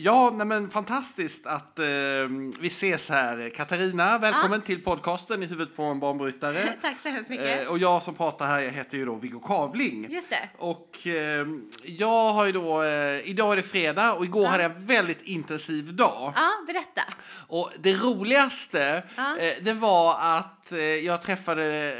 Ja, nej men fantastiskt att eh, vi ses här. Katarina, välkommen till podcasten i huvudet på en banbrytare. Tack så hemskt mycket. Eh, och jag som pratar här jag heter ju då Viggo Kavling. Just det. Och eh, jag har ju då, eh, idag är det fredag och igår hade jag en väldigt intensiv dag. Ja, berätta. Och det roligaste, eh, det var att eh, jag träffade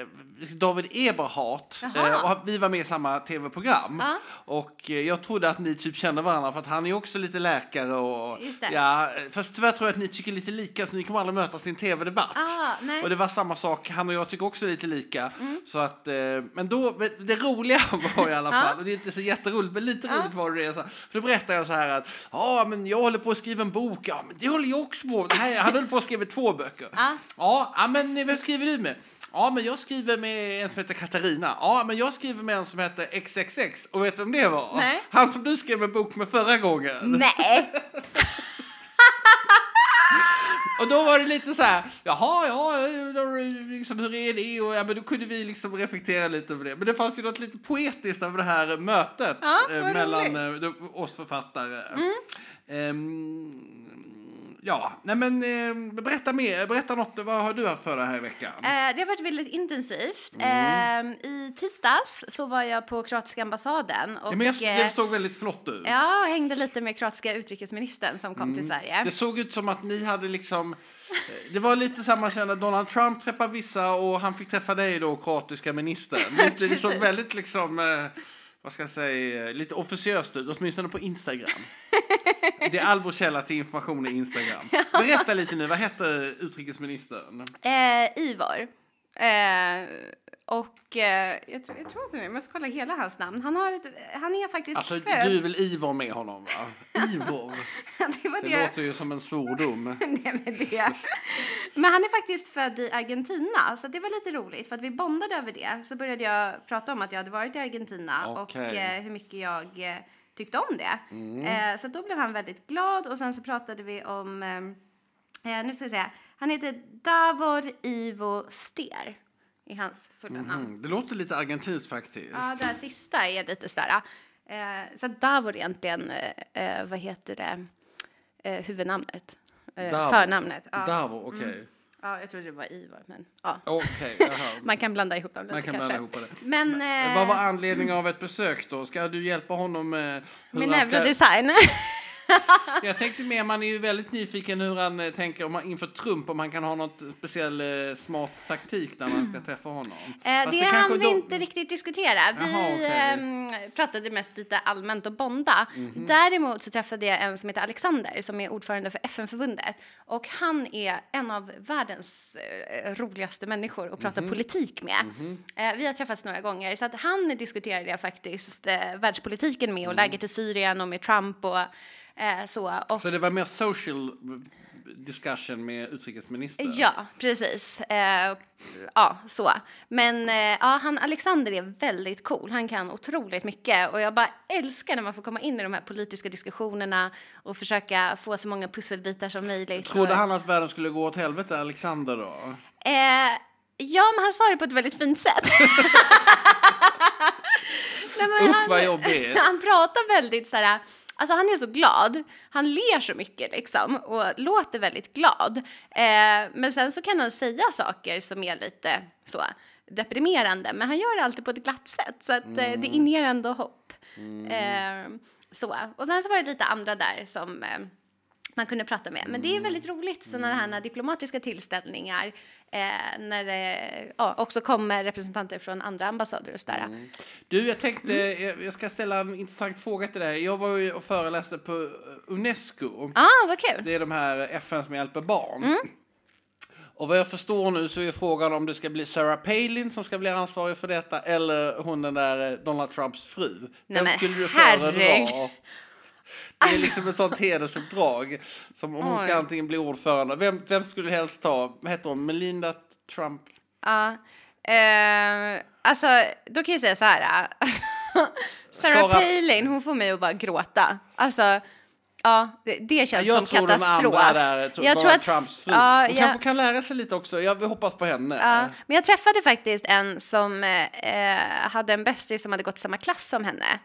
David Eberhardt eh, och vi var med i samma tv-program. Ja. Och eh, jag trodde att ni typ kände varandra för att han är också lite läkare och ja, fast tyvärr tror jag att ni tycker lite lika så ni kommer aldrig mötas i en tv-debatt. Ah. Mm. Och det var samma sak, han och jag tycker också lite lika. Så att, eh, men då, det roliga var i alla fall, och det är inte så jätteroligt, men lite roligt var det. Så, för då berättade jag så här att, ja men jag håller på att skriva en bok, ja men det håller jag också på. Här, han höll på att skriva två böcker. Ja. Ja, ja men vem skriver du med? Ja, men jag skriver med en som heter Katarina. Ja, men jag skriver med en som heter XXX. Och vet du vem det var? Nej. Han som du skrev en bok med förra gången. Nej. Och då var det lite så här, jaha, ja, liksom, hur är det? Och ja, men då kunde vi liksom reflektera lite över det. Men det fanns ju något lite poetiskt över det här mötet Ja, eh, mellan. Mm. eh, oss författare. Ehm, ja, nej men eh, berätta mer, berätta något, vad har du haft för dig här i veckan? Eh, det har varit väldigt intensivt. Mm. Eh, I tisdags så var jag på kroatiska ambassaden och ja, men jag, eh, det såg väldigt flott ut. ja, hängde lite med kroatiska utrikesministern som kom till Sverige. Mm. Det såg ut som att ni hade liksom... eh, Det var lite samma känna Donald Trump träffade vissa och han fick träffa dig då, kroatiska ministern. Det, det såg väldigt liksom... Vad ska jag säga? Lite officiöst ut, åtminstone på Instagram. Det är all vår källa till information i Instagram. Berätta lite nu, vad heter utrikesministern? Eh, Ivor. Eh, och eh, jag, tror, jag tror inte det, men jag måste kolla hela hans namn. Han, har ett, han är faktiskt Alltså, född... du är väl Ivor med honom, va? Ivor? det var Det det. låter ju som en svordom. Nej, men, det. men han är faktiskt född i Argentina, så det var lite roligt för att vi bondade över det. Så började jag prata om att jag hade varit i Argentina och Okej. eh, hur mycket jag eh, tyckte om det. Mm. Eh, så då blev han väldigt glad och sen så pratade vi om, eh, eh, nu ska jag säga, han heter Davor Ivo Ster i hans fulla namn. Mm, det låter lite argentinskt faktiskt. Ja, det här sista är lite sådär. Eh, så Davor egentligen, eh, eh, vad heter det, eh, huvudnamnet. Eh, Davor. Förnamnet. Ja. Davor, okej. Mm. Ja, jag trodde det var Ivar, men ja. Jaha. Man kan blanda ihop dem lite Man kan kanske. blanda ihop det. Men, eh, Vad var anledningen av ett besök då? Ska du hjälpa honom med hur med han ska... neurodesign. Jag tänkte mer, man är ju väldigt nyfiken hur han eh, tänker om inför Trump, om han kan ha något speciell eh, smart taktik när man ska träffa honom. Eh, Fast det hann vi då- inte riktigt diskutera. Vi Jaha, okej. ehm, pratade mest lite allmänt och bonda. Mhm. Däremot så träffade jag en som heter Alexander som är ordförande för FN-förbundet. Och han är en av världens eh, roligaste människor att prata politik med. Eh, vi har träffats några gånger så att han diskuterade jag faktiskt eh, världspolitiken med och Mm. läget i Syrien och med Trump och eh, så. Och Så det var mer social discussion med utrikesministern? Ja, precis. Eh, ja, så. Men eh, ja, han Alexander är väldigt cool. Han kan otroligt mycket och jag bara älskar när man får komma in i de här politiska diskussionerna och försöka få så många pusselbitar som möjligt. Trodde och, han att världen skulle gå åt helvete, Alexander då? Eh, ja, men han sa det på ett väldigt fint sätt. Nej, men Usch, vad jobbigt. Han pratar väldigt så här, alltså han är så glad, han ler så mycket liksom och låter väldigt glad. Eh, men sen så kan han säga saker som är lite så deprimerande, men han gör det alltid på ett glatt sätt så att eh, det inger ändå hopp. Eh, så, och sen så var det lite andra där som eh, man kunde prata med. Men det är väldigt roligt sådana här diplomatiska tillställningar eh, när det ja, också kommer representanter från andra ambassader och sådär. Du, jag tänkte, Mm. jag- jag ska ställa en intressant fråga till dig. Jag var ju och föreläste på Unesco. Ah, vad kul! Det är de här FN som hjälper barn. Mm. Och vad jag förstår nu så är frågan om det ska bli Sarah Palin som ska bli ansvarig för detta eller hon den där eh, Donald Trumps fru. Nej, Vem skulle du föredra? Det är liksom ett sånt hedersuppdrag. Som om hon ska antingen bli ordförande. Vem, vem skulle du helst ta? Vad heter hon? Melinda Trump? Ja. Eh, alltså, då kan jag säga så här. äh, Alltså, Sarah Sarah- Palin, hon får mig att bara gråta. Alltså, ja, det, det känns som Jag tror den katastrof. andra där, tror, jag tror att, Trumps fru. ja, hon jag- kanske kan lära sig lite också. Jag hoppas på henne. Ja, men jag träffade faktiskt en som eh, hade en bästis som hade gått samma klass som henne.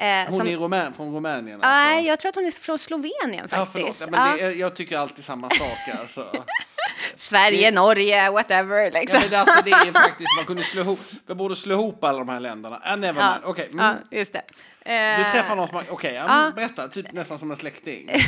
Eh, Hon som, är Rumän, från Rumänien Nej, alltså. jag tror att hon är från Slovenien Ja, förlåt. faktiskt. Ja, men Ja. det jag tycker alltid samma sak alltså. Sverige, Norge, whatever Ja, liksom. men det, alltså, det är faktiskt, man kunde slå ihop, vi borde slå ihop alla de här länderna. Äh, never Ja. Okej, mm. ja, just det. Du Eh, träffar någon som okej, ja, Ja. berätta, typ nästan som en släkting.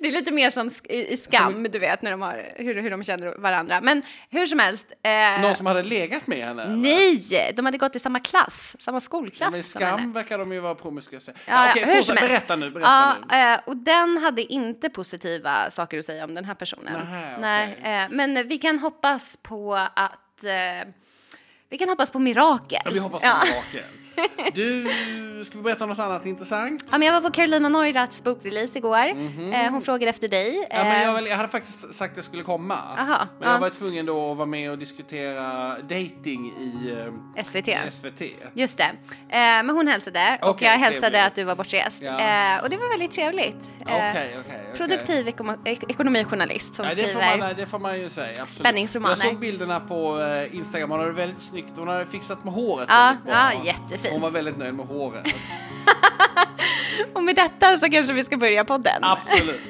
Det är lite mer som sk- i skam, du vet, när de har, hur, hur de känner varandra. Men hur som helst. Eh, Någon som hade legat med henne? eller? Nej, de hade gått i samma klass, samma Ja, skolklass men i skam verkar de ju vara promiskuösa. Ja, Ja, okej, hur som helst. berätta nu, berätta nu. ja, eh, och den hade inte positiva saker att säga om den här personen. Nähä, okej. Nej, eh, men vi kan hoppas på att... Eh, vi kan hoppas på mirakel. Ja, vi hoppas på ja. mirakel. Du, ska vi berätta något annat intressant? Ja, men jag var på Carolina Neurats bokrelease igår. eh, hon frågade efter dig. Ja, men jag, Eh, väl, jag hade faktiskt sagt att jag skulle komma. Aha, men jag ja. var tvungen då att vara med och diskutera dating i eh, SVT. SVT. Just det. Men hon hälsade och jag hälsade trevligt. att du var bortrest. Ja. Och det var väldigt trevligt. Okej, okej. Produktiv ek- ekonomijournalist som Ja, det, får skriver. man, det får man ju säga. Absolut. Spänningsromaner. Jag såg bilderna på Instagram. Hon hade väldigt snyggt. Hon hade fixat med håret Ja, ja, jättefint. Hon var väldigt nöjd med håret. Och med detta så kanske vi ska börja podden. Absolut.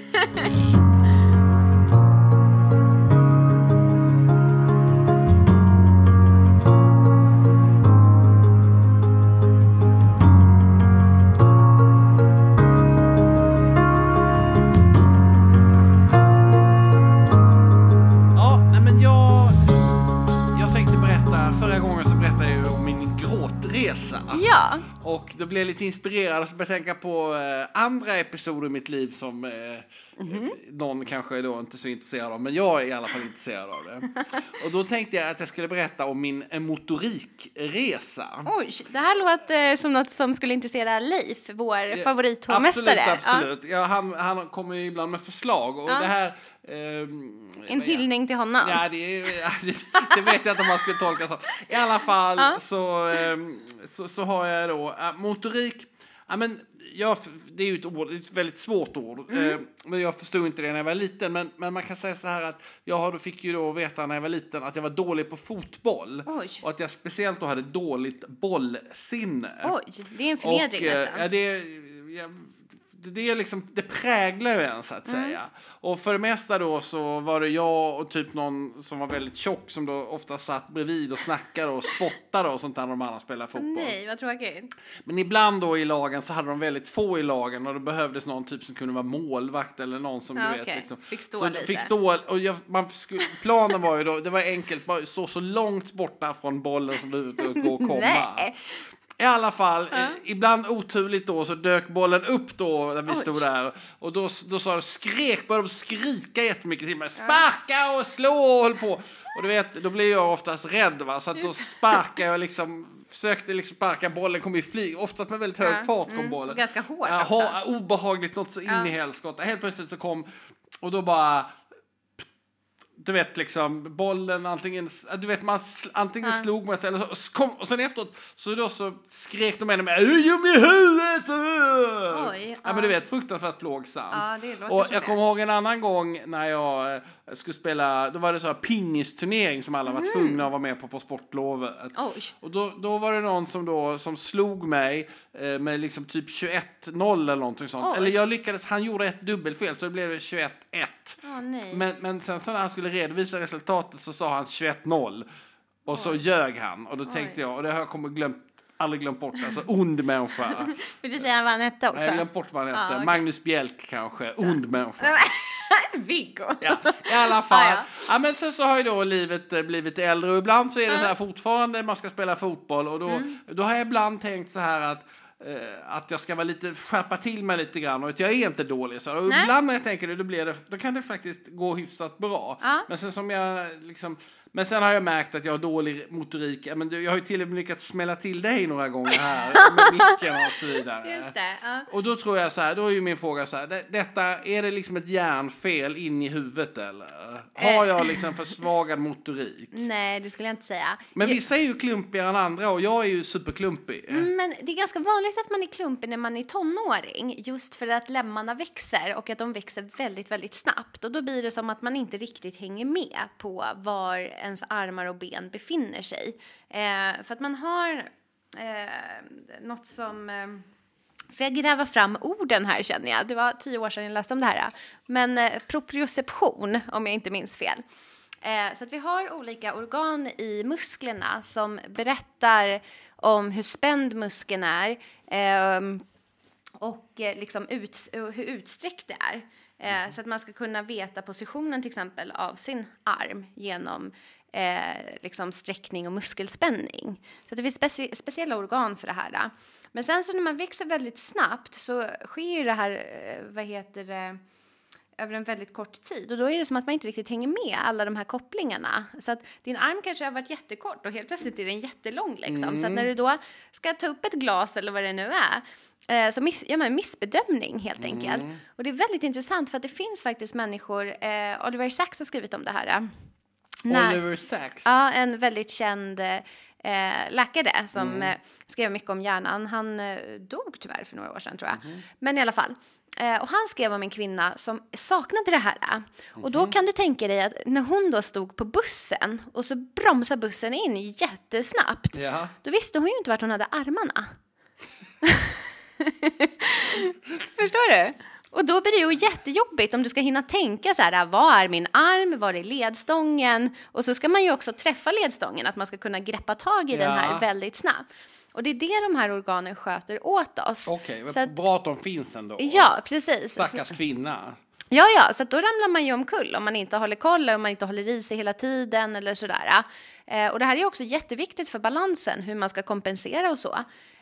Då blev jag lite inspirerad och så började jag tänka på eh, andra episoder i mitt liv som eh, Mhm. eh, någon kanske då inte så intresserad av, men jag är i alla fall intresserad av det. och då tänkte jag att jag skulle berätta om min eh, motorikresa. Oj, det här låter som något som skulle intressera Leif, vår favorithovmästare. Absolut, absolut. Ja. han, han kommer ju ibland med förslag och Ja. det här... Ja. En hyllning till honom. Ja, det, det, det vet jag inte om man skulle tolka så. I alla fall Ja. så, ehm, så, så har jag då äh, motorik. Ja, men jag, det är ju ett, ord, ett väldigt svårt ord. Mm. Eh, men jag förstod inte det när jag var liten. Men, men man kan säga så här att jag har, fick ju då veta när jag var liten att jag var dålig på fotboll. Oj. Och att jag speciellt då hade dåligt bollsinne. Oj, det är en förnedring Och, eh, nästan. Ja, det, ja, det, är liksom, det präglar ju en så att Mm. säga. Och för det mesta då så var det jag och typ någon som var väldigt tjock som då ofta satt bredvid och snackade och spottade och sånt där när de andra spelade fotboll. Nej, vad tråkigt. Men ibland då i lagen så hade de väldigt få i lagen och då behövdes någon typ som kunde vara målvakt eller någon som Ja, du vet. okej. Liksom. Fick stå så, lite. Fick stå, och jag, man skulle, planen var ju då, det var enkelt, bara stå så långt borta från bollen som det går att komma. Nej. I alla fall, eh, ibland oturligt då så dök bollen upp då när vi Oj. stod där och då, då sa de skrek, började de skrika jättemycket till mig. Sparka och slå och höll på. Och du vet, då blir jag oftast rädd va, så att då sparkade jag liksom, försökte liksom sparka bollen, kom i flyg, oftast med väldigt hög Ja, fart kom mm, bollen. och ganska hårt ja, också. ha- Obehagligt, något så in Ja. i helskotta. Helt plötsligt så kom, och då bara du vet liksom bollen antingen, du vet man antingen Ja. slog man sig eller så kom, och sen efteråt så då så skrek de ännu mer Ge mig huvudet! uh!" Oj, ja, ja. men du vet fruktansvärt plågsamt. Ja, det låter och jag kommer ihåg en annan gång när jag eh, skulle spela, då var det så här pingisturnering som alla var Mm. tvungna att vara med på på sportlovet. Oj. Och då, då var det någon som då som slog mig eh, med liksom typ 21-0 eller någonting sånt. Oj. Eller jag lyckades, han gjorde ett dubbelfel så det blev 21-1. Åh nej. Men, men sen så när han skulle redovisa resultatet så sa han 21-0. Och så ljög han. Och då tänkte jag, och det har jag kommer glömt, aldrig glömt bort, alltså ond människa. Vill du säga han vann etta Jag också? har glömt bort vad han hette. Ja, okej. Magnus Bjelk kanske, ond människa. Viggo. Ja, I alla fall. Ja, Ja, ja. men sen så har ju då livet eh, blivit äldre och ibland så är det Ja. så här fortfarande man ska spela fotboll och då, Mm. då har jag ibland tänkt så här att att jag ska vara lite, skärpa till mig lite grann och att jag är inte dålig. Så, och Nej. ibland när jag tänker det, då, blir det, då kan det faktiskt gå hyfsat bra. Ja. Men sen som jag liksom, men sen har jag märkt att jag har dålig motorik. Men jag har ju till och med lyckats smälla till dig några gånger här med micken och så vidare. Just det. Ja. Och då tror jag så här, då är ju min fråga så här, det, detta, är det liksom ett hjärnfel in i huvudet eller? Har jag liksom försvagad motorik? Nej, det skulle jag inte säga. Men Jag- vissa är ju klumpigare än andra och jag är ju superklumpig. Men det är ganska vanligt att man är klumpig när man är tonåring just för att lemmarna växer och att de växer väldigt, väldigt snabbt. Och då blir det som att man inte riktigt hänger med på var ens armar och ben befinner sig. Eh, för att man har eh, något som... Eh, Får jag gräva fram orden här känner jag. Det var tio år sedan jag läste om det här. Men eh, proprioception, om jag inte minns fel. Eh, så att vi har olika organ i musklerna som berättar om hur spänd muskeln är ehm, eh, liksom och liksom ut, hur utsträckt det är. Eh, så att man ska kunna veta positionen till exempel av sin arm genom eh, liksom sträckning och muskelspänning. Så det finns speci- speciella organ för det här. Då. Men sen så när man växer väldigt snabbt så sker ju det här, eh, vad heter det, över en väldigt kort tid. Och då är det som att man inte riktigt hänger med alla de här kopplingarna. Så att din arm kanske har varit jättekort och helt plötsligt är den jättelång liksom. Så att när du då ska ta upp ett glas eller vad det nu är eh, så miss, gör man en missbedömning helt enkelt. Och det är väldigt intressant för att det finns faktiskt människor, eh, Oliver Sacks har skrivit om det här. När- Oliver Sacks. Ja, en väldigt känd eh, läkare som eh, skrev mycket om hjärnan. Han eh, dog tyvärr för några år sedan tror jag. Men i alla fall. Eh, och han skrev om en kvinna som saknade det här. Och då kan du tänka dig att när hon då stod på bussen och så bromsade bussen in jättesnabbt. Ja. Då visste hon ju inte vart hon hade armarna. Förstår du? Och då blir det ju jättejobbigt om du ska hinna tänka så här, vad är min arm, var är ledstången? Och så ska man ju också träffa ledstången, att man ska kunna greppa tag i den Ja. här väldigt snabbt. Och det är det de här organen sköter åt oss. Okej, att- bra att de finns ändå. Ja, precis. Stackars kvinna. Ja, ja, så då ramlar man ju omkull om man inte håller koll om man inte håller i sig hela tiden eller sådär. Eh, och det här är också jätteviktigt för balansen, hur man ska kompensera och så.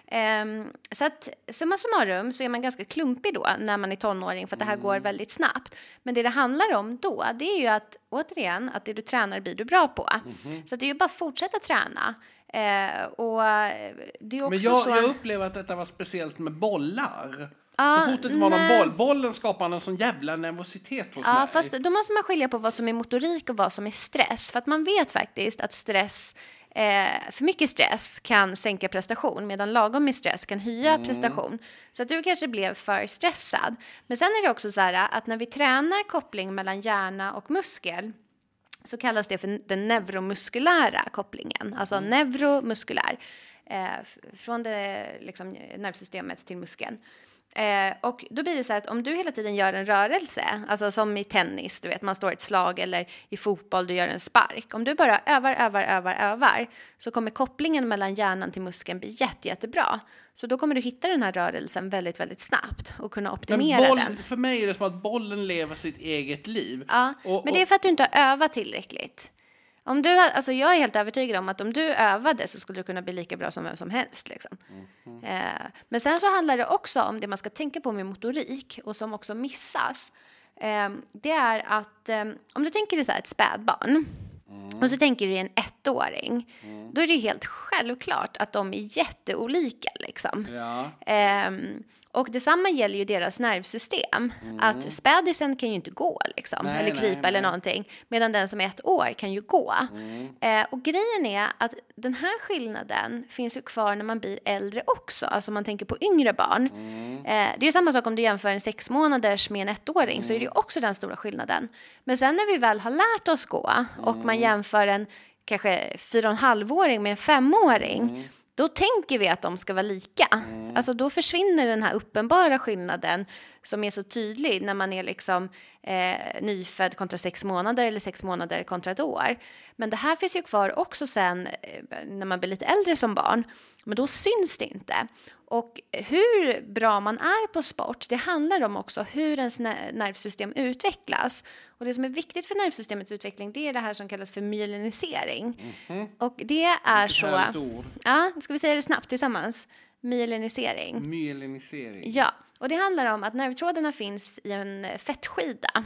Ehm, så att summa summarum så är man ganska klumpig då när man är tonåring för att det här går väldigt snabbt. Men det det handlar om då, det är ju att återigen, att det du tränar blir du bra på. Så att det är ju bara att fortsätta träna. Eh, och det är också Men jag, så... jag upplever att detta var speciellt med bollar. Så fort det var någon boll. Bollen skapar en sån jävla nervositet hos Ja, mig. fast då måste man skilja på vad som är motorik och vad som är stress. För att man vet faktiskt att stress, eh, för mycket stress kan sänka prestation medan lagom med stress kan höja prestation. Så att du kanske blev för stressad. Men sen är det också så här att när vi tränar koppling mellan hjärna och muskel så kallas det för den neuromuskulära kopplingen, alltså neuromuskulär, eh, från det liksom, nervsystemet till muskeln. Eh, och då blir det så här att om du hela tiden gör en rörelse, alltså som i tennis, du vet man slår ett slag eller i fotboll du gör en spark. Om du bara övar, övar, övar, övar så kommer kopplingen mellan hjärnan till muskeln bli jätte, jättebra. Så då kommer du hitta den här rörelsen väldigt, väldigt snabbt och kunna optimera boll, den. för mig är det som att bollen lever sitt eget liv. Ja, Och- men det är för att du inte har övat tillräckligt. Om du, alltså jag är helt övertygad om att om du övade så skulle du kunna bli lika bra som vem som helst. Liksom. Mhm. Eh, men sen så handlar det också om det man ska tänka på med motorik och som också missas. Eh, det är att eh, om du tänker dig så här ett spädbarn Mm. och så tänker du dig en ettåring. Då är det ju helt självklart att de är jätteolika. Liksom. Ja. Ehm, och detsamma gäller ju deras nervsystem. Att spädisen kan ju inte gå liksom, Mm. Nej, eller nej, krypa eller nej. någonting. Medan den som är ett år kan ju gå. Mm. Eh, och grejen är att den här skillnaden finns ju kvar när man blir äldre också. Alltså om man tänker på yngre barn. Mm. Eh, det är ju samma sak om du jämför en sex månaders med en ettåring. Så är det ju också den stora skillnaden. Men sen när vi väl har lärt oss gå och man jämför en kanske fyra och en halvåring med en femåring. Då tänker vi att de ska vara lika. Alltså då försvinner den här uppenbara skillnaden som är så tydlig när man är liksom eh, nyfödd kontra sex månader eller sex månader kontra ett år. Men det här finns ju kvar också sen eh, när man blir lite äldre som barn. Men då syns det inte. Och hur bra man är på sport, det handlar om också hur ens ner- nervsystem utvecklas. Och det som är viktigt för nervsystemets utveckling, det är det här som kallas för myelinisering. Och det är så... Ord. Ja, ska vi säga det snabbt tillsammans? Myelinisering. Myelinisering. Ja, och det handlar om att nervtrådarna finns i en fettskida.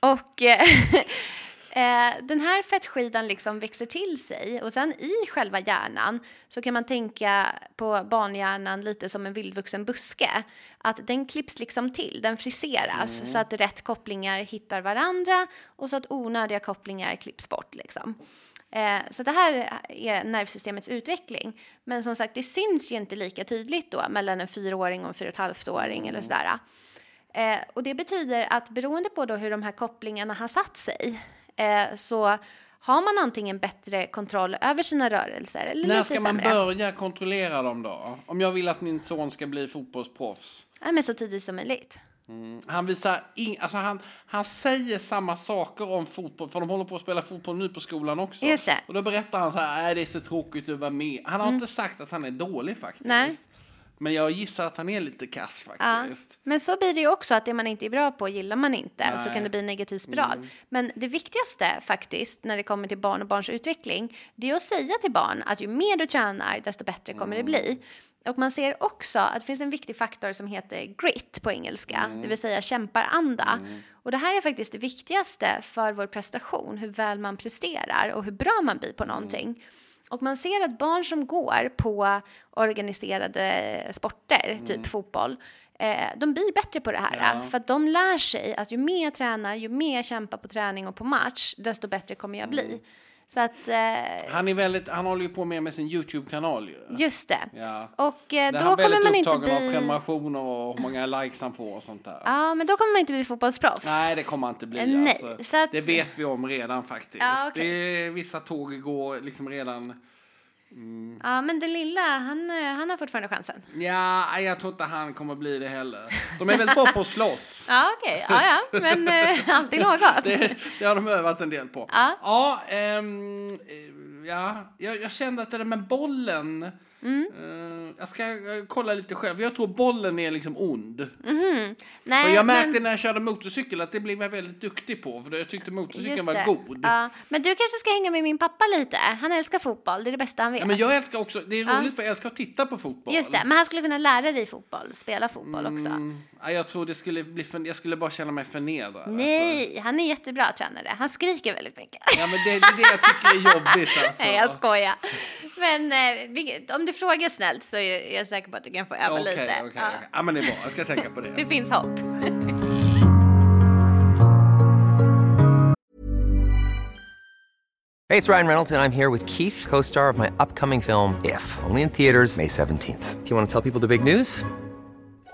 Och eh, den här fettskidan liksom växer till sig och sen i själva hjärnan så kan man tänka på barnhjärnan lite som en vildvuxen buske. Att den klipps liksom till, den friseras så att rätt kopplingar hittar varandra och så att onödiga kopplingar klipps bort liksom. Eh, så det här är nervsystemets utveckling. Men som sagt, det syns ju inte lika tydligt då mellan en fyraåring och en fyra och ett halvt-åring eller sådär. Eh, och det betyder att beroende på då hur de här kopplingarna har satt sig eh, så har man antingen bättre kontroll över sina rörelser eller När lite ska man sämre. börja kontrollera dem då? Om jag vill att min son ska bli fotbollsproffs. Ja, men så tidigt som möjligt. Han visar in, alltså han, han säger samma saker om fotboll, för de håller på att spela fotboll nu på skolan också. Mm. Och då berättar han så här, "Nej, det är så tråkigt att vara med. Han har inte sagt att han är dålig faktiskt. Nej. Men jag gissar att han är lite kass Ja. faktiskt. Men så blir det ju också att det man inte är bra på gillar man inte och så Nej. Mm. kan det bli en negativ spiral. Men det viktigaste faktiskt när det kommer till barn och barns utveckling det är att säga till barn att ju mer du tränar desto bättre kommer Mm. det bli. Och man ser också att det finns en viktig faktor som heter grit på engelska, Mm. det vill säga kämparanda. Och det här är faktiskt det viktigaste för vår prestation, hur väl man presterar och hur bra man blir Mm. på någonting. Och man ser att barn som går på organiserade sporter, typ fotboll, eh, de blir bättre på det här. Mm. Ja. För att de lär sig att ju mer jag tränar, ju mer jag kämpar på träning och på match, desto bättre kommer jag bli. Så att, eh, Han, är väldigt, han håller ju på med, med sin YouTube-kanal ju. just det. Ja. Och eh, då han kommer väldigt man inte upptagen av bli... prenumerationer och hur många likes han får och sånt där. Ja, men då kommer man inte bli fotbollsproffs. Nej, det kommer han inte bli. Eh, nej, Alltså. så att- Det vet vi om redan faktiskt. Ja, okej. det är, vissa tåg går liksom redan... Ja, men den lilla, han, eh, han har fortfarande chansen. Ja, jag tror inte han kommer bli det heller. De är väldigt bra på att slåss. Ja, okej. Ja, ja. Men eh, alltid något. Det, det har de övat en del på. Ja. Ja, ehm, eh, ja jag, jag kände att det där med bollen. Mm. eh, jag ska kolla lite själv. Jag tror bollen är liksom ond. Nej, och jag märkte men- när jag körde motorcykel att det blev jag väldigt duktig på. För jag tyckte motorcykeln var god. Ja, men du kanske ska hänga med min pappa lite. Han älskar fotboll, det är det bästa han vet. Ja, men jag älskar också, det är Ja. roligt för jag älskar att titta på fotboll. Just det, men han skulle kunna lära dig fotboll, spela fotboll också. Mm, ja, jag tror det skulle bli för, jag skulle bara känna mig förnedrad. Alltså. Nej, han är jättebra tränare. Han skriker väldigt mycket. Ja, men det, är det jag tycker är jobbigt alltså. Nej, jag skojar. Men eh, om du frågar snällt så är jag säker på att du kan få öva Okej, lite. okej, Ja. okej. Ja, men det är bra. Jag ska tänka på det. Det finns hopp. Hey, it's Ryan Reynolds, and I'm here with Keith, co star of my upcoming film, If, only in theaters, May 17th. Do you want to tell people the big news?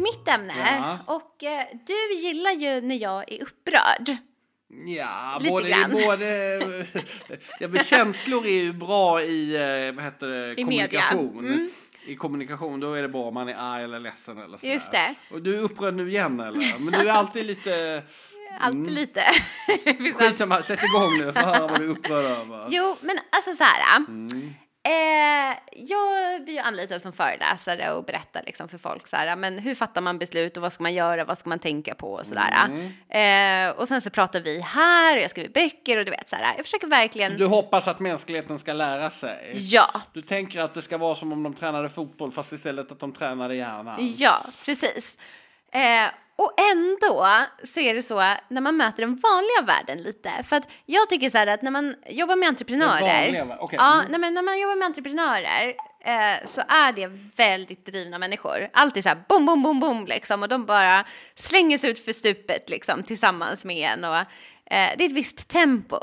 Till mitt ämne. Ja. Och eh, du gillar ju när jag är upprörd. Ja, Lite både, grann. både ja, men känslor är ju bra i, eh, vad heter det, I kommunikation. Mm. I kommunikation, då är det bra om man är arg eller ledsen eller sådär. Just det. Och du är upprörd nu igen eller? Men du är alltid lite... Alltid lite. Finns alltid- Skitsamma, sätt igång nu att höra vad du är upprörd över. Jo, men alltså så här. Mm. Eh, jag blir ju anlitad som föreläsare och berättar liksom för folk så här, men hur fattar man beslut och vad ska man göra, vad ska man tänka på och sådär. Mm. Eh, och sen så pratar vi här och jag skriver böcker och du vet så här. Jag försöker verkligen. Du hoppas att mänskligheten ska lära sig? Ja, Du tänker att det ska vara som om de tränade fotboll fast istället att de tränade hjärnan? ja, precis. Eh, och ändå så är det så när man möter den vanliga världen lite. För att jag tycker så här att när man jobbar med entreprenörer. Vanliga okej. Ja, Mm. nej, men när man jobbar med entreprenörer eh, så är det väldigt drivna människor. Alltid så här bom, bom, bom, bom liksom. Och de bara slänger sig ut för stupet liksom tillsammans med en. Och, eh, det är ett visst tempo.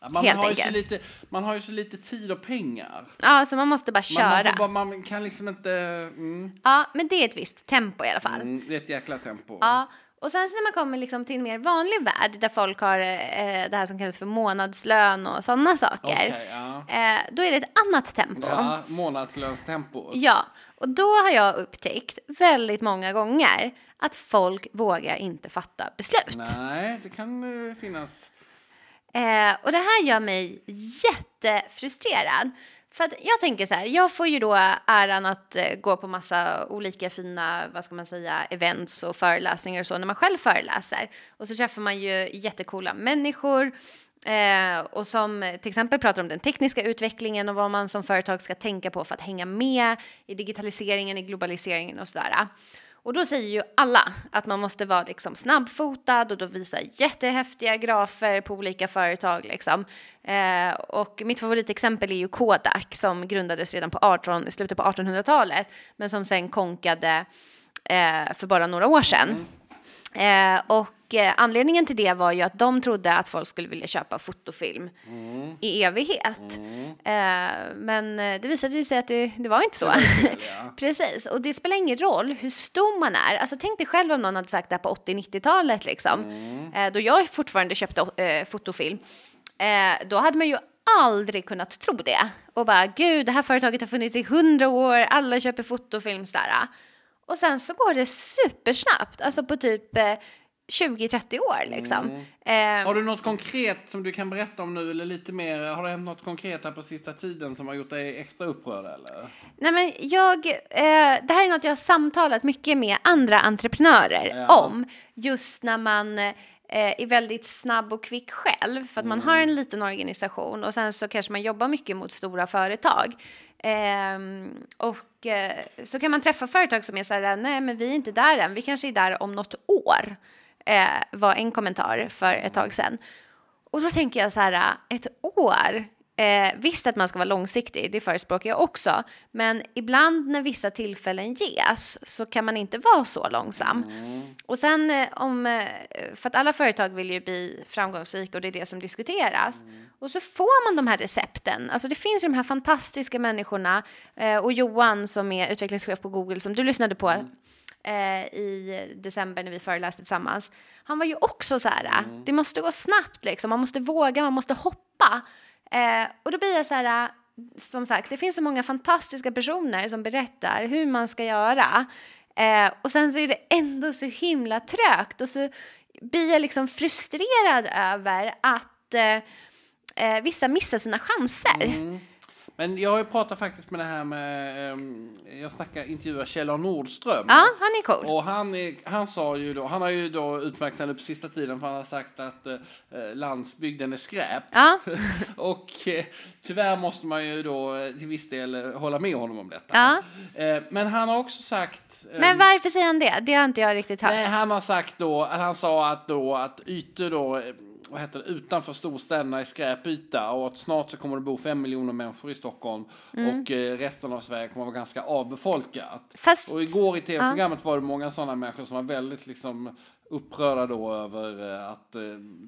Ja, Man, helt har ju så lite, man har ju så lite tid och pengar. Ja, så man måste bara Man, man, köra. får bara, man kan liksom inte... Mm, Ja, men det är ett visst tempo i alla fall. mm, det är ett jäkla tempo. Ja, och sen så när man kommer liksom till en mer vanlig värld där folk har eh, det här som kallas för månadslön och sådana saker. Okej, ja. eh, då är det ett annat tempo. Ja. Ja, månadslönstempo. och då har jag upptäckt väldigt många gånger att folk vågar inte fatta beslut. Nej, det kan eh, finnas... Eh, och det här gör mig jättefrustrerad. För att jag tänker så här, jag får ju då äran att eh, gå på massa olika fina, vad ska man säga, events och föreläsningar och så när man själv föreläser. Och så träffar man ju jättekola människor eh, och som till exempel pratar om den tekniska utvecklingen och vad man som företag ska tänka på för att hänga med i digitaliseringen, i globaliseringen och sådär. Och då säger ju alla att man måste vara liksom snabbfotad och då visa jättehäftiga grafer på olika företag. Liksom. Eh, och mitt favoritexempel är ju Kodak som grundades redan på 18, i slutet på 1800-talet men som sen konkade eh, för bara några år sedan. Eh, och eh, anledningen till det var ju att de trodde att folk skulle vilja köpa fotofilm i evighet. Eh, men eh, det visade sig att det, det var inte så. Precis, och det spelar ingen roll hur stor man är. Alltså tänk dig själv om någon hade sagt det här på 80-90-talet liksom. Eh, då jag fortfarande köpte eh, fotofilm. Då hade man ju aldrig kunnat tro det. Och bara, gud, det här företaget har funnits i hundra år, alla köper fotofilm sådär. Och sen så går det supersnabbt, alltså på typ 20-30 år liksom. Eh, Har du något konkret som du kan berätta om nu eller lite mer? Har det hänt något konkret här på sista tiden som har gjort dig extra upprörd eller? Nej, men jag, eh, det här är något jag har samtalat mycket med andra entreprenörer Ja. om. Just när man eh, är väldigt snabb och kvick själv. För att man har en liten organisation och sen så kanske man jobbar mycket mot stora företag. Ehm, och eh, så kan man träffa företag som är så här, nej men vi är inte där än, vi kanske är där om något år. Eh, var en kommentar för ett tag sedan. Och då tänker jag så här, ett år. Eh, visst att man ska vara långsiktig, det förespråkar jag också. Men ibland när vissa tillfällen ges så kan man inte vara så långsam. Och sen eh, om, eh, för att alla företag vill ju bli framgångsrika och det är det som diskuteras. Och så får man de här recepten. Alltså det finns ju de här fantastiska människorna. Eh, och Johan som är utvecklingschef på Google som du lyssnade på eh, i december när vi föreläste tillsammans. Han var ju också så här, det måste gå snabbt liksom, man måste våga, man måste hoppa. Eh, och då blir jag så här, som sagt, det finns så många fantastiska personer som berättar hur man ska göra. Eh, och sen så är det ändå så himla trögt och så blir jag liksom frustrerad över att eh, eh, vissa missar sina chanser. Men jag har ju pratat faktiskt med det här med, ehm, jag snackar, intervjuar Kjell. Nordström. Ja, han är cool. Och han, är, han sa ju då, han har ju då utmärkt sig på sista tiden för han har sagt att eh, landsbygden är skräp. Ja. och eh, tyvärr måste man ju då eh, till viss del eh, hålla med honom om detta. Ja. Eh, men han har också sagt eh, Men varför säger han det? Det har inte jag riktigt hört. Nej, han har sagt då, han sa att då att ytor då, eh, vad heter det, utanför storstäderna är skräpyta och att snart så kommer det bo fem miljoner människor i Stockholm och eh, resten av Sverige kommer vara ganska avbefolkat. Fast- Och igår i tv-programmet var det många sådana människor som var väldigt liksom upprörda då över eh, att eh,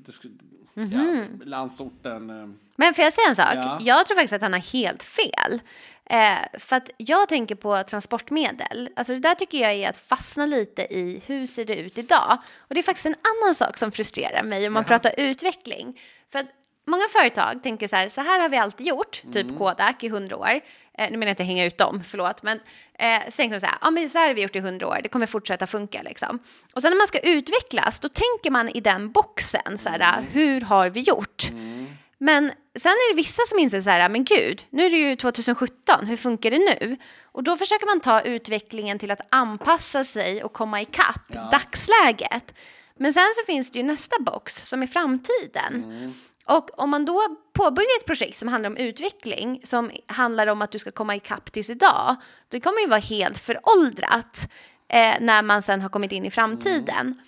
det skulle, ja, landsorten eh, Men får jag säga en sak? Ja. Jag tror faktiskt att han har helt fel. Eh, för att jag tänker på transportmedel. Alltså det där tycker jag är att fastna lite i hur ser det ut idag? Och det är faktiskt en annan sak som frustrerar mig om man pratar utveckling. För att många företag tänker så här, så här har vi alltid gjort, typ Kodak i hundra år. Eh, nu menar jag inte hänga ut dem, förlåt, men eh, så tänker de så här, ja men så här har vi gjort i hundra år, det kommer fortsätta funka liksom. Och sen när man ska utvecklas, då tänker man i den boxen, så här, hur har vi gjort? Men sen är det vissa som inser så här, men gud, nu är det ju 2017, hur funkar det nu? Och då försöker man ta utvecklingen till att anpassa sig och komma ikapp dagsläget. Men sen så finns det ju nästa box som är framtiden. Och om man då påbörjar ett projekt som handlar om utveckling, som handlar om att du ska komma ikapp tills idag, det kommer ju vara helt föråldrat. eh, när man sen har kommit in i framtiden. Mm.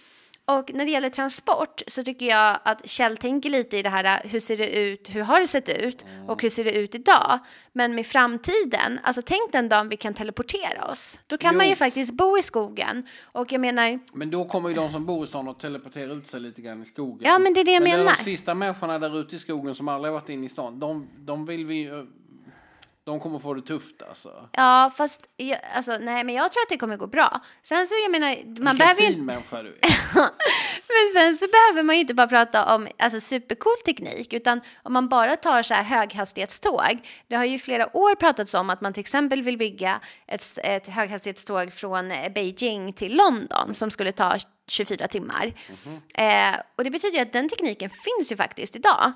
Och när det gäller transport så tycker jag att Kjell tänker lite i det här, hur ser det ut, hur har det sett ut och hur ser det ut idag? Men med framtiden, alltså tänk den dagen vi kan teleportera oss. Då kan man Jo. ju faktiskt bo i skogen. Och jag menar, Men då kommer ju de som bor i stan att teleportera ut sig lite grann i skogen. Ja, men det är det jag men menar. De sista människorna där ute i skogen som aldrig har varit inne i stan, de, de vill vi ju- De kommer få det tufft alltså. ja fast, jag, alltså nej men jag tror att det kommer gå bra. Sen så jag menar, man Vilken behöver ju inte människa du är. Men sen så behöver man ju inte bara prata om alltså, supercool teknik, utan om man bara tar så här höghastighetståg. Det har ju flera år pratats om att man till exempel vill bygga ett, ett höghastighetståg från eh, Beijing till London som skulle ta 24 timmar. Eh, och det betyder ju att den tekniken finns ju faktiskt idag.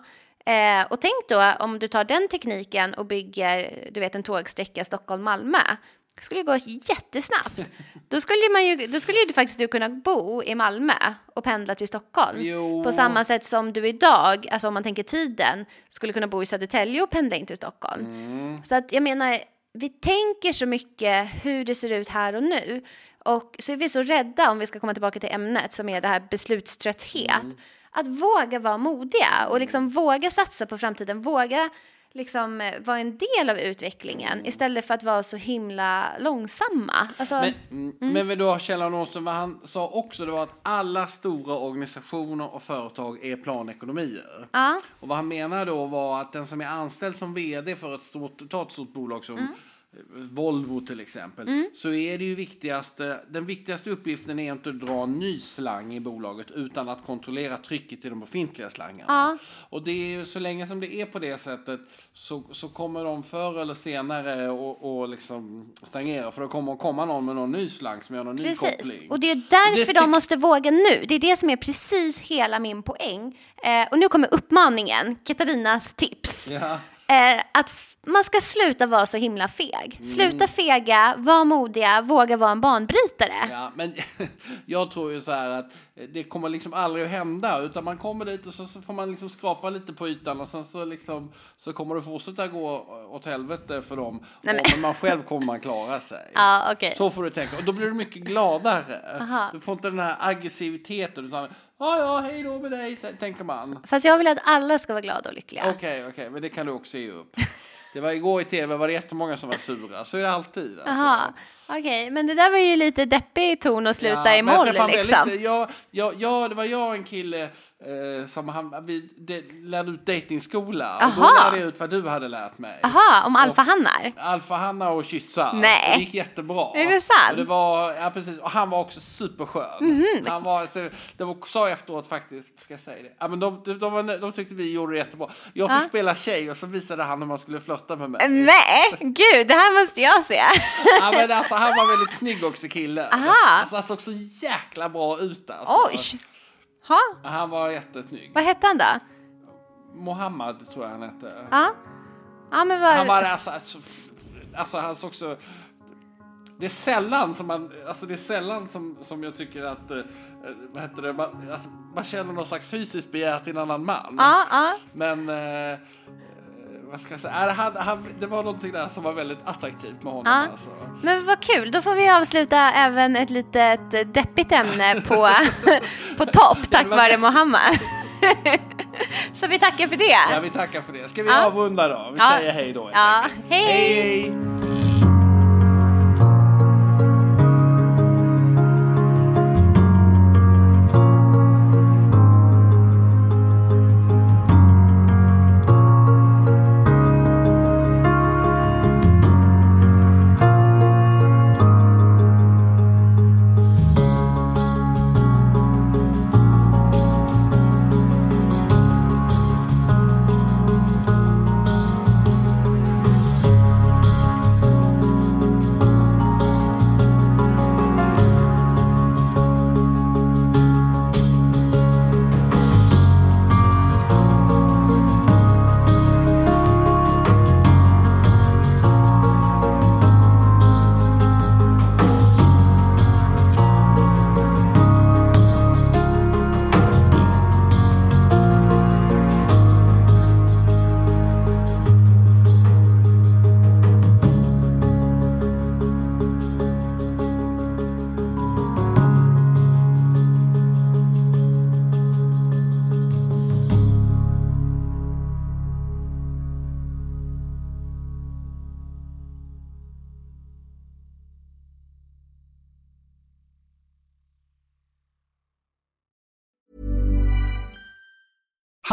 Eh, och tänk då om du tar den tekniken och bygger, du vet en tågsträcka Stockholm-Malmö. Det skulle ju gå jättesnabbt. Då skulle, man ju, då skulle ju faktiskt du kunna bo i Malmö och pendla till Stockholm. Jo. På samma sätt som du idag, alltså om man tänker tiden, skulle kunna bo i Södertälje och pendla in till Stockholm. Mm. Så att jag menar, vi tänker så mycket hur det ser ut här och nu. Och så är vi så rädda, om vi ska komma tillbaka till ämnet, som är det här beslutströtthet. Mm. Att våga vara modiga och liksom våga satsa på framtiden, våga liksom eh, vara en del av utvecklingen istället för att vara så himla långsamma. Alltså, Men, mm. men vill du ha Kjell Arnolfsson, vad han sa också det var att alla stora organisationer och företag är planekonomier. ja, Och vad han menar då var att den som är anställd som vd för ett stort, ta ett stort bolag som Mm. Volvo till exempel, så är det ju viktigaste, den viktigaste uppgiften är inte att dra ny slang i bolaget utan att kontrollera trycket i de befintliga slangarna. Och det är ju så länge som det är på det sättet så, så kommer de förr eller senare och, och liksom stagnera för då kommer att komma någon med någon ny slang som gör någon ny Precis, koppling. och det är därför Det de måste våga nu. Det är det som är precis hela min poäng. Eh, och nu kommer uppmaningen, Katarinas tips. Ja. Eh, att man ska sluta vara så himla feg. Sluta fega, var modiga, våga vara en banbrytare. Ja, men jag tror ju så här att det kommer liksom aldrig att hända utan man kommer dit och så, så får man liksom skrapa lite på ytan och sen så liksom så kommer det fortsätta gå åt helvete för dem. Nej, men- och, men man själv kommer man klara sig. Ja, okej. Så får du tänka och då blir du mycket gladare. Aha. Du får inte den här aggressiviteten utan ja ja hej då med dig tänker man. Fast jag vill att alla ska vara glada och lyckliga. Okej okej men det kan du också ge upp. Det var igår i tv var det jättemånga som var sura så är det alltid. Alltså. Okej. Men det där var ju lite deppig ton att sluta Ja, i moll liksom. Väldigt, jag, jag, jag, det var jag och en kille eh, som han, vi de, lärde ut datingskola. Och då lärde jag ut vad du hade lärt mig. Jaha, om alfahannar. Alfahanna och kyssa. Nej. Det gick jättebra. Är det sant? Och, det var, ja, precis, och han var också superskön. Han var, så, det var, sa efteråt faktiskt, ska jag säga det. Ja, men de, de, de, de tyckte vi gjorde det jättebra. Jag fick Ja. spela tjej och så visade han hur man skulle flörta med mig. Nej, gud, det här måste jag se. Ja, men alltså, han var väldigt snygg också kille. Aha. Alltså, han såg så jäkla bra ut alltså. Oj. Ha, Han var jättesnygg. vad hette han då? Mohammed tror jag han hette. Ja, ja men vad... Han var alltså, alltså, alltså han såg så... Det är sällan som man, alltså det är sällan som, som jag tycker att, eh, vad heter det, man, alltså, man känner någon slags fysiskt begär till en annan man. Ja, ja. Men, eh, vad ska jag säga, äh, han, han, det var någonting där som var väldigt attraktivt med honom Ja. alltså. Men vad kul, då får vi avsluta även ett litet deppigt ämne på, på topp tack vare Mohammed. Så vi tackar för det. Ja, vi tackar för det. Ska vi Ja. avrunda då? Vi Ja. säger hej då. Ja, hej, hej.